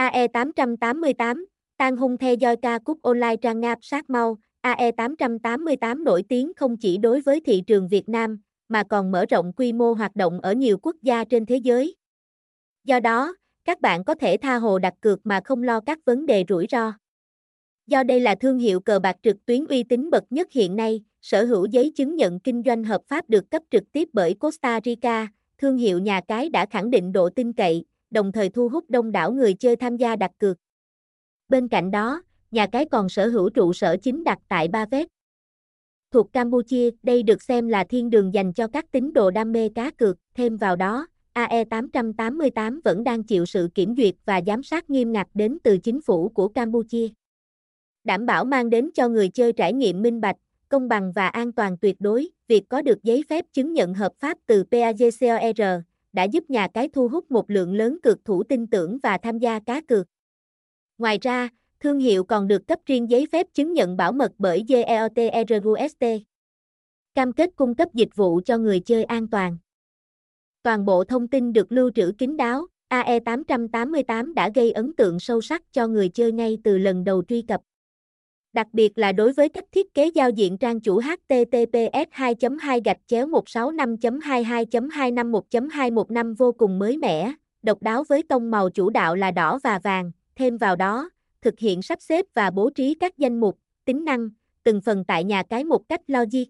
AE888, Tan hung the doi ca cúp online trang ngáp sát mau, AE888 nổi tiếng không chỉ đối với thị trường Việt Nam, mà còn mở rộng quy mô hoạt động ở nhiều quốc gia trên thế giới. Do đó, các bạn có thể tha hồ đặt cược mà không lo các vấn đề rủi ro. Do đây là thương hiệu cờ bạc trực tuyến uy tín bậc nhất hiện nay, sở hữu giấy chứng nhận kinh doanh hợp pháp được cấp trực tiếp bởi Costa Rica, thương hiệu nhà cái đã khẳng định độ tin cậy, đồng thời thu hút đông đảo người chơi tham gia đặt cược. Bên cạnh đó, nhà cái còn sở hữu trụ sở chính đặt tại Ba Vét. Thuộc Campuchia, đây được xem là thiên đường dành cho các tín đồ đam mê cá cược, thêm vào đó, AE888 vẫn đang chịu sự kiểm duyệt và giám sát nghiêm ngặt đến từ chính phủ của Campuchia. Đảm bảo mang đến cho người chơi trải nghiệm minh bạch, công bằng và an toàn tuyệt đối, việc có được giấy phép chứng nhận hợp pháp từ PAGCOR đã giúp nhà cái thu hút một lượng lớn cược thủ tin tưởng và tham gia cá cược. Ngoài ra, thương hiệu còn được cấp riêng giấy phép chứng nhận bảo mật bởi GEOTRUST. Cam kết cung cấp dịch vụ cho người chơi an toàn. Toàn bộ thông tin được lưu trữ kín đáo, AE888 đã gây ấn tượng sâu sắc cho người chơi ngay từ lần đầu truy cập. Đặc biệt là đối với cách thiết kế giao diện trang chủ https 2 2 gạch chéo 165 22 251 215 vô cùng mới mẻ, độc đáo với tông màu chủ đạo là đỏ và vàng, thêm vào đó, thực hiện sắp xếp và bố trí các danh mục, tính năng, từng phần tại nhà cái một cách logic.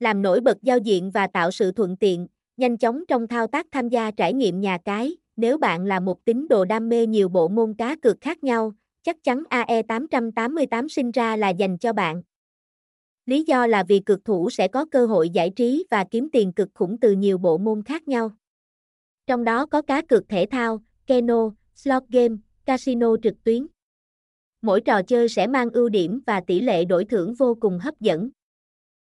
Làm nổi bật giao diện và tạo sự thuận tiện, nhanh chóng trong thao tác tham gia trải nghiệm nhà cái, nếu bạn là một tín đồ đam mê nhiều bộ môn cá cược khác nhau, chắc chắn AE888 sinh ra là dành cho bạn. Lý do là vì cực thủ sẽ có cơ hội giải trí và kiếm tiền cực khủng từ nhiều bộ môn khác nhau. Trong đó có cá cược thể thao, keno, slot game, casino trực tuyến. Mỗi trò chơi sẽ mang ưu điểm và tỷ lệ đổi thưởng vô cùng hấp dẫn.